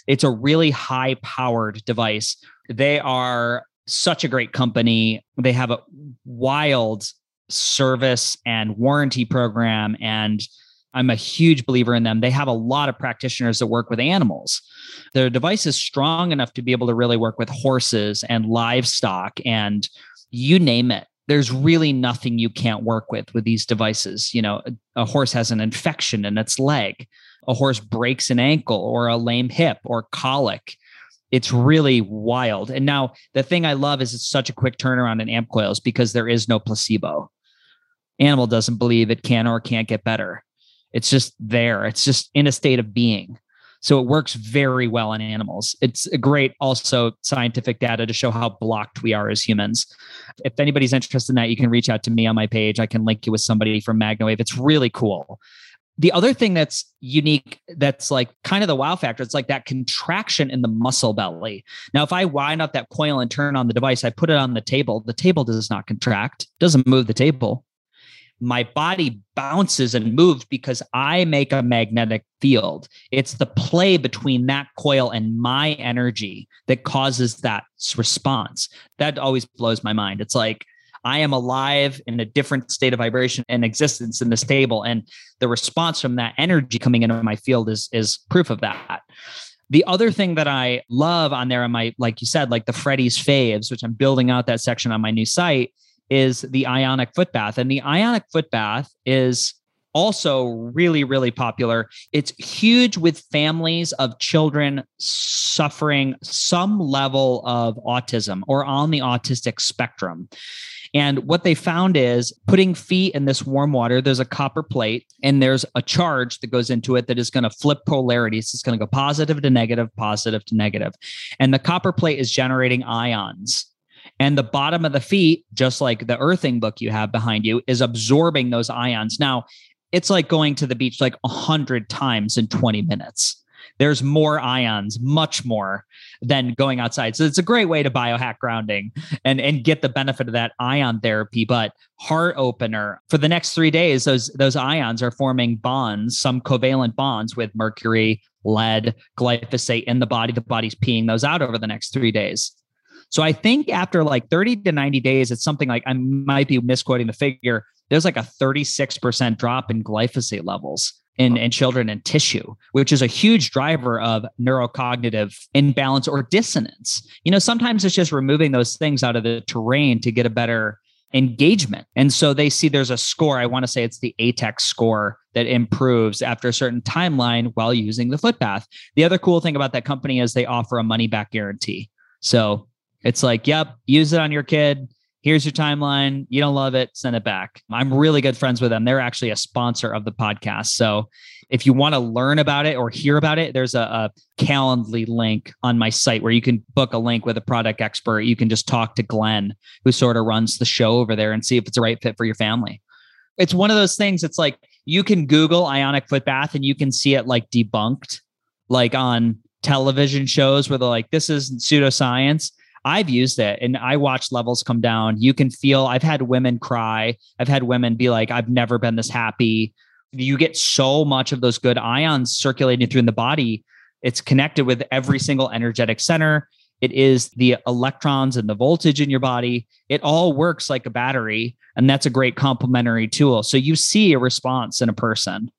it's a really high powered device. They are such a great company. They have a wild service and warranty program and I'm a huge believer in them. They have a lot of practitioners that work with animals. Their device is strong enough to be able to really work with horses and livestock and you name it. There's really nothing you can't work with with these devices. You know, a, horse has an infection in its leg a horse breaks an ankle or a lame hip or colic. It's really wild. And now the thing I love is it's such a quick turnaround in amp coils because there is no placebo. Animal doesn't believe it can or can't get better. It's just there. It's just in a state of being. So it works very well in animals. It's great also scientific data to show how blocked we are as humans. If anybody's interested in that, you can reach out to me on my page. I can link you with somebody from MagnaWave. It's really cool. The other thing that's unique, that's like kind of the wow factor, it's like that contraction in the muscle belly. Now, if I wind up that coil and turn on the device, I put it on the table, the table does not contract, doesn't move the table. My body bounces and moves because I make a magnetic field. It's the play between that coil and my energy that causes that response. That always blows my mind. It's like, I am alive in a different state of vibration and existence in this table. And the response from that energy coming into my field is, is proof of that. The other thing that I love on there on my, like you said, like the Freddie's faves, which I'm building out that section on my new site, is the ionic foot bath. And the ionic foot bath is also really, really popular. It's huge with families of children suffering some level of autism or on the autistic spectrum. And what they found is putting feet in this warm water, there's a copper plate and there's a charge that goes into it that is going to flip polarities. It's going to go positive to negative, positive to negative. And the copper plate is generating ions. And the bottom of the feet, just like the earthing book you have behind you, is absorbing those ions. Now, it's like going to the beach like a hundred times in 20 minutes there's more ions, much more than going outside. So it's a great way to biohack grounding and, and get the benefit of that ion therapy. But heart opener for the next three days, those those ions are forming bonds, some covalent bonds with mercury, lead, glyphosate in the body. The body's peeing those out over the next three days. So I think after like 30 to 90 days, it's something like I might be misquoting the figure. There's like a 36% drop in glyphosate levels in, in children and tissue, which is a huge driver of neurocognitive imbalance or dissonance. You know, sometimes it's just removing those things out of the terrain to get a better engagement. And so they see there's a score. I want to say it's the ATEC score that improves after a certain timeline while using the footpath. The other cool thing about that company is they offer a money back guarantee. So it's like, yep, use it on your kid here's your timeline. You don't love it, send it back. I'm really good friends with them. They're actually a sponsor of the podcast. So if you want to learn about it or hear about it, there's a, a Calendly link on my site where you can book a link with a product expert. You can just talk to Glenn, who sort of runs the show over there, and see if it's a right fit for your family. It's one of those things. It's like you can Google ionic foot bath and you can see it like debunked, like on television shows where they're like, this is pseudoscience I've used it and I watch levels come down. You can feel, I've had women cry. I've had women be like, I've never been this happy. You get so much of those good ions circulating through in the body. It's connected with every single energetic center. It is the electrons and the voltage in your body. It all works like a battery. And that's a great complementary tool. So you see a response in a person.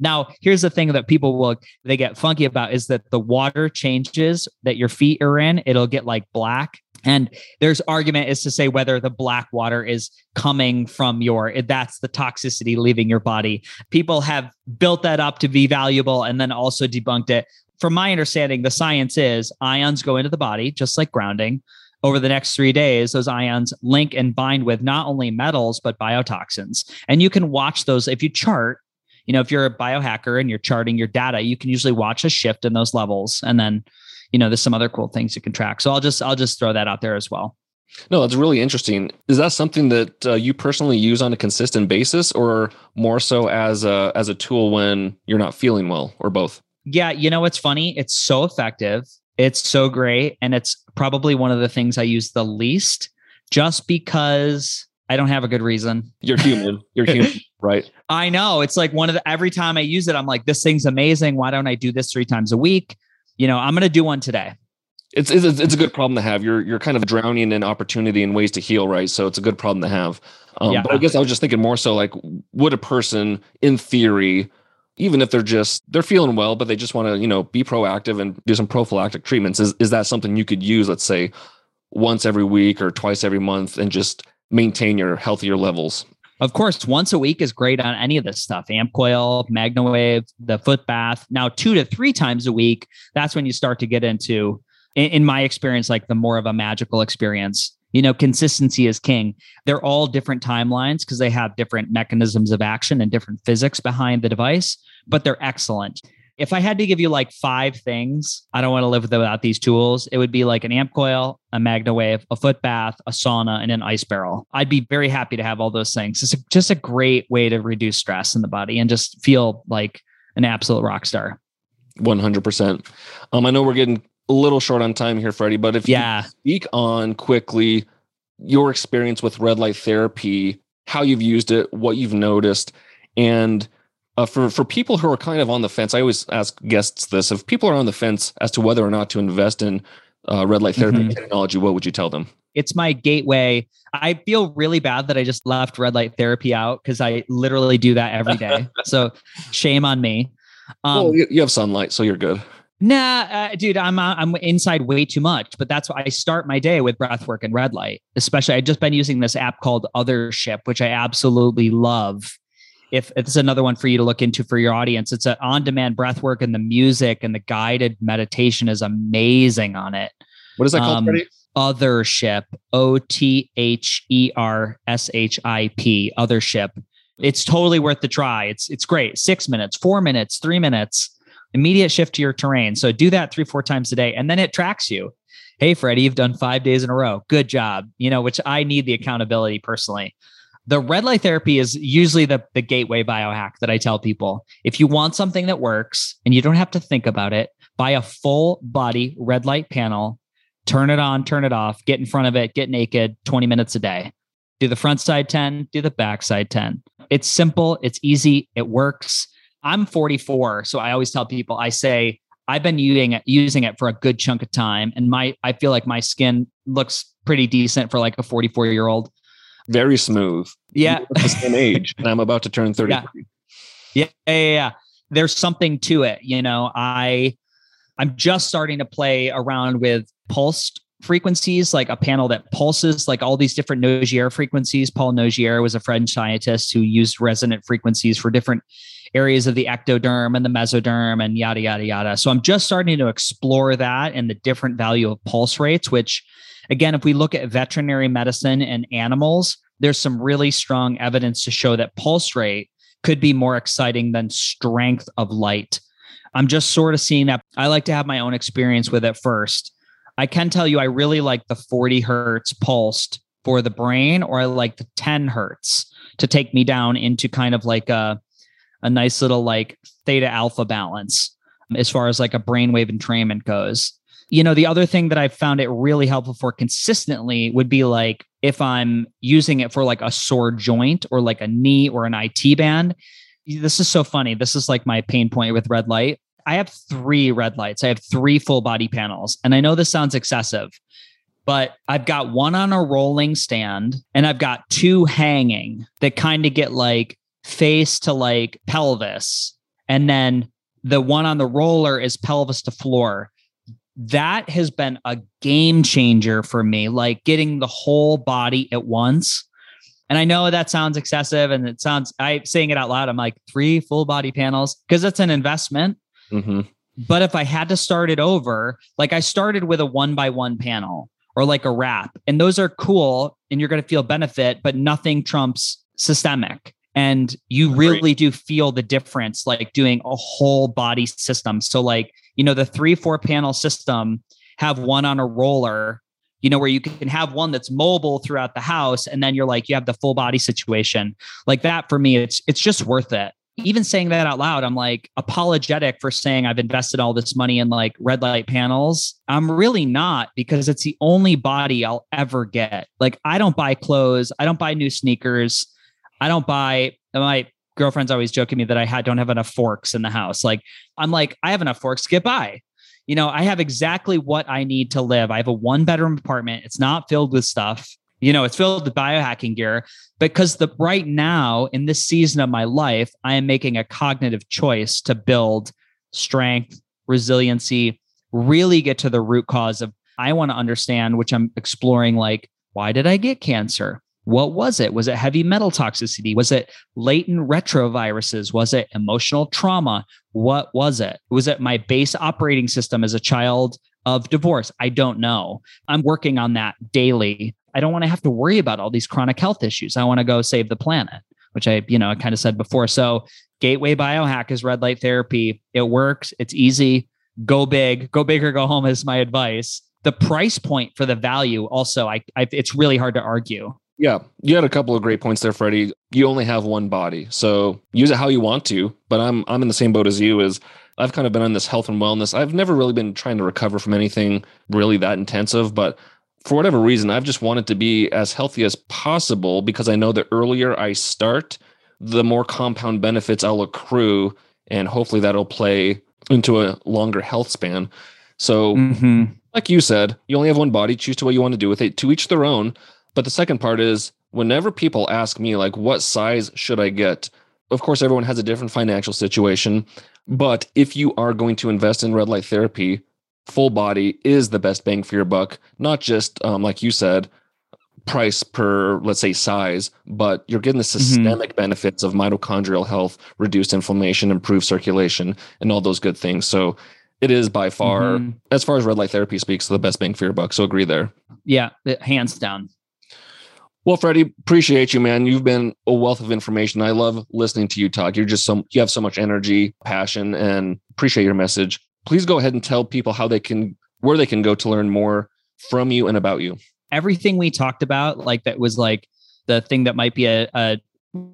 Now, here's the thing that people will they get funky about is that the water changes that your feet are in, it'll get like black. And there's argument is to say whether the black water is coming from your eh, that's the toxicity leaving your body. People have built that up to be valuable and then also debunked it. From my understanding, the science is ions go into the body just like grounding over the next three days, those ions link and bind with not only metals, but biotoxins. And you can watch those if you chart you know, if you're a biohacker and you're charting your data, you can usually watch a shift in those levels. And then, you know, there's some other cool things you can track. So I'll just, I'll just throw that out there as well. No, that's really interesting. Is that something that uh, you personally use on a consistent basis, or more so as a as a tool when you're not feeling well, or both? Yeah, you know what's funny? It's so effective. It's so great, and it's probably one of the things I use the least, just because I don't have a good reason. You're human. You're human, *laughs* right? I know. It's like one of the every time I use it, I'm like, this thing's amazing. Why don't I do this three times a week? You know, I'm gonna do one today. It's, it's it's a good problem to have. You're you're kind of drowning in opportunity and ways to heal, right? So it's a good problem to have. Um, yeah. But I guess I was just thinking more so like, would a person, in theory, even if they're just they're feeling well, but they just want to you know be proactive and do some prophylactic treatments, is is that something you could use? Let's say once every week or twice every month, and just maintain your healthier levels. Of course, once a week is great on any of this stuff. Ampcoil, MagnaWave, the foot bath. Now, two to three times a week, that's when you start to get into, in, in my experience, like the more of a magical experience. You know, consistency is king. They're all different timelines because they have different mechanisms of action and different physics behind the device, but they're excellent. If I had to give you like five things, I don't want to live without these tools. It would be like an amp coil, a MagnaWave, a foot bath, a sauna, and an ice barrel. I'd be very happy to have all those things. It's a, just a great way to reduce stress in the body and just feel like an absolute rock star. 100%. Um, I know we're getting a little short on time here, Freddie, but if yeah. you speak on quickly your experience with red light therapy, how you've used it, what you've noticed, and uh, for for people who are kind of on the fence, I always ask guests this: if people are on the fence as to whether or not to invest in uh, red light therapy mm-hmm. technology, what would you tell them? It's my gateway. I feel really bad that I just left red light therapy out because I literally do that every day. *laughs* so shame on me. Um, well, you have sunlight, so you're good. Nah, uh, dude, I'm uh, I'm inside way too much. But that's why I start my day with breath work and red light. Especially, I've just been using this app called Othership, which I absolutely love if it's another one for you to look into for your audience, it's an on-demand breath work and the music and the guided meditation is amazing on it. What is that called, um, Othership, O T H E R S H I P, Othership. It's totally worth the try. It's it's great. Six minutes, four minutes, three minutes, immediate shift to your terrain. So do that three, four times a day, and then it tracks you. Hey, Freddie, you've done five days in a row. Good job. You know, which I need the accountability personally. The red light therapy is usually the, the gateway biohack that I tell people. If you want something that works and you don't have to think about it, buy a full body red light panel turn it on, turn it off, get in front of it, get naked 20 minutes a day. Do the front side 10, do the back side 10. It's simple, it's easy, it works. I'm 44, so I always tell people I say I've been using it using it for a good chunk of time and my I feel like my skin looks pretty decent for like a 44 year old. Very smooth. Yeah. the same age and I'm about to turn *laughs* 30. Yeah. yeah. Yeah, yeah. There's something to it, you know. I I'm just starting to play around with pulsed frequencies, like a panel that pulses like all these different Nogier frequencies. Paul Nogier was a French scientist who used resonant frequencies for different areas of the ectoderm and the mesoderm and yada, yada, yada. So I'm just starting to explore that and the different value of pulse rates, which again, if we look at veterinary medicine and animals, there's some really strong evidence to show that pulse rate could be more exciting than strength of light. I'm just sort of seeing that. I like to have my own experience with it first I can tell you, I really like the 40 hertz pulsed for the brain, or I like the 10 hertz to take me down into kind of like a, a nice little like theta alpha balance as far as like a brainwave entrainment goes. You know, the other thing that I found it really helpful for consistently would be like if I'm using it for like a sore joint or like a knee or an IT band. This is so funny. This is like my pain point with red light. I have three red lights. I have three full body panels. And I know this sounds excessive, but I've got one on a rolling stand and I've got two hanging that kind of get like face to like pelvis. And then the one on the roller is pelvis to floor. That has been a game changer for me, like getting the whole body at once. And I know that sounds excessive and it sounds, I saying it out loud, I'm like three full body panels because it's an investment Mm-hmm. But if I had to start it over, like I started with a one by one panel or like a wrap, and those are cool and you're going to feel benefit, but nothing trumps systemic. And you really do feel the difference, like doing a whole body system. So, like, you know, the three, four panel system have one on a roller, you know, where you can have one that's mobile throughout the house. And then you're like, you have the full body situation. Like that for me, it's it's just worth it even saying that out loud, I'm like apologetic for saying I've invested all this money in like red light panels. I'm really not because it's the only body I'll ever get. Like, I don't buy clothes, I don't buy new sneakers, I don't buy my girlfriend's always joking me that I had don't have enough forks in the house. Like, I'm like, I have enough forks, get by. You know, I have exactly what I need to live. I have a one bedroom apartment. It's not filled with stuff you know it's filled with biohacking gear because the right now in this season of my life i am making a cognitive choice to build strength resiliency really get to the root cause of i want to understand which i'm exploring like why did i get cancer what was it was it heavy metal toxicity was it latent retroviruses was it emotional trauma what was it was it my base operating system as a child of divorce i don't know i'm working on that daily I don't want to have to worry about all these chronic health issues. I want to go save the planet, which I, you know, I kind of said before. So Gateway Biohack is red light therapy. It works. It's easy. Go big, go big or go home is my advice. The price point for the value also, I, I it's really hard to argue. Yeah, you had a couple of great points there, Freddie. You only have one body, so use it how you want to. But I'm I'm in the same boat as you. Is I've kind of been on this health and wellness. I've never really been trying to recover from anything really that intensive, but for whatever reason, I've just wanted to be as healthy as possible because I know the earlier I start, the more compound benefits I'll accrue. And hopefully that'll play into a longer health span. So, mm-hmm. like you said, you only have one body, choose to what you want to do with it, to each their own. But the second part is whenever people ask me, like, what size should I get? Of course, everyone has a different financial situation. But if you are going to invest in red light therapy, full body is the best bang for your buck, not just um, like you said, price per let's say size but you're getting the mm-hmm. systemic mm-hmm. benefits of mitochondrial health reduced inflammation improved circulation and all those good things so it is by far mm-hmm. as far as red light therapy speaks the best bang for your buck so agree there yeah hands down well, Freddie, appreciate you, man. You've been a wealth of information. I love listening to you talk. You're just so you have so much energy, passion, and appreciate your message. Please go ahead and tell people how they can where they can go to learn more from you and about you. Everything we talked about, like that was like the thing that might be a, a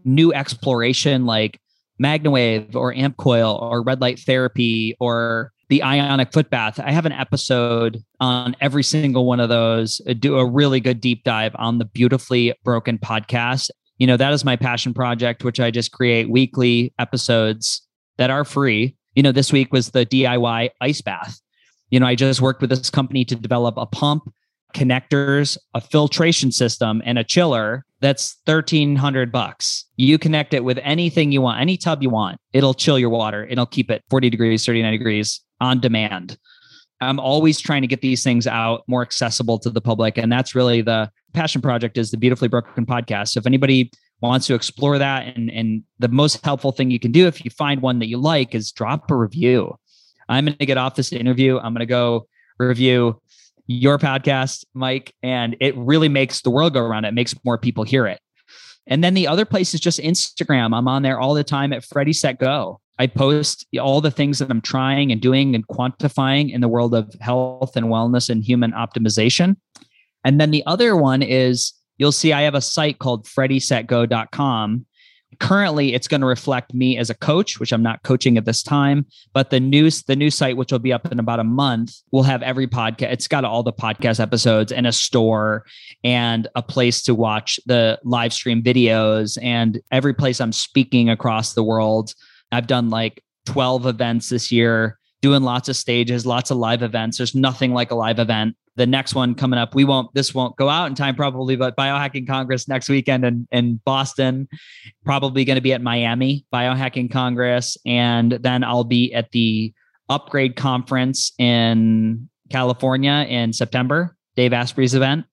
new exploration, like MagnaWave or AmpCoil or red light therapy or the ionic foot bath. I have an episode on every single one of those. I uh, do a really good deep dive on the Beautifully Broken podcast. You know, that is my passion project, which I just create weekly episodes that are free. You know, this week was the DIY ice bath. You know, I just worked with this company to develop a pump, connectors, a filtration system, and a chiller that's 1300 bucks. You connect it with anything you want, any tub you want. It'll chill your water. It'll keep it 40 degrees, 39 degrees on demand. I'm always trying to get these things out more accessible to the public. And that's really the passion project is the Beautifully Broken podcast. So if anybody wants to explore that and, and the most helpful thing you can do if you find one that you like is drop a review. I'm going to get off this interview. I'm going to go review your podcast, Mike, and it really makes the world go around. It makes more people hear it. And then the other place is just Instagram. I'm on there all the time at Freddie Set Go. I post all the things that I'm trying and doing and quantifying in the world of health and wellness and human optimization. And then the other one is you'll see I have a site called freddiesetgo.com. Currently, it's going to reflect me as a coach, which I'm not coaching at this time. But the news, the new site, which will be up in about a month, will have every podcast. It's got all the podcast episodes and a store and a place to watch the live stream videos and every place I'm speaking across the world I've done like 12 events this year, doing lots of stages, lots of live events. There's nothing like a live event. The next one coming up, we won't, this won't go out in time probably, but Biohacking Congress next weekend in, in Boston, probably going to be at Miami Biohacking Congress. And then I'll be at the Upgrade Conference in California in September, Dave Asprey's event.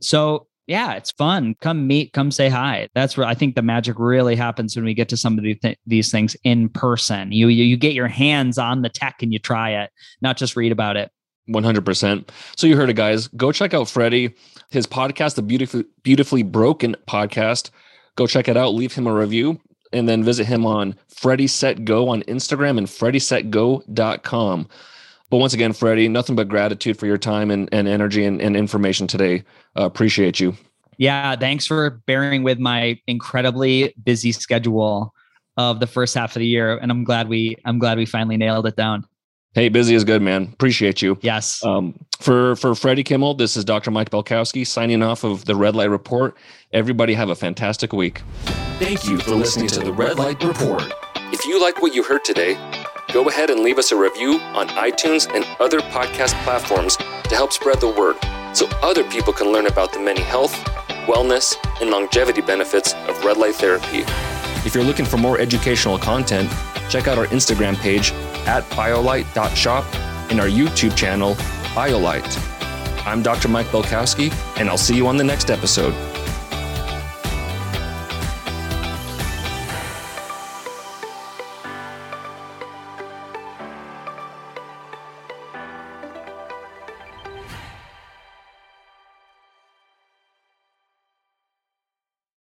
So yeah, it's fun. Come meet, come say hi. That's where I think the magic really happens when we get to some of these, th- these things in person. You, you you get your hands on the tech and you try it, not just read about it. 100%. So you heard it, guys. Go check out Freddie, his podcast, the Beautifully, Beautifully Broken podcast. Go check it out. Leave him a review and then visit him on Freddie Set Go on Instagram and FreddieSetGo.com. But once again, Freddie, nothing but gratitude for your time and, and energy and, and information today. Uh, appreciate you. Yeah, thanks for bearing with my incredibly busy schedule of the first half of the year, and I'm glad we I'm glad we finally nailed it down. Hey, busy is good, man. Appreciate you. Yes. Um, for for Freddie Kimmel, this is Dr. Mike Belkowski signing off of the Red Light Report. Everybody have a fantastic week. Thank you for listening to the Red Light Report. If you like what you heard today go ahead and leave us a review on iTunes and other podcast platforms to help spread the word so other people can learn about the many health, wellness, and longevity benefits of red light therapy. If you're looking for more educational content, check out our Instagram page at biolight.shop and our YouTube channel, BioLight. I'm Dr. Mike Belkowski, and I'll see you on the next episode.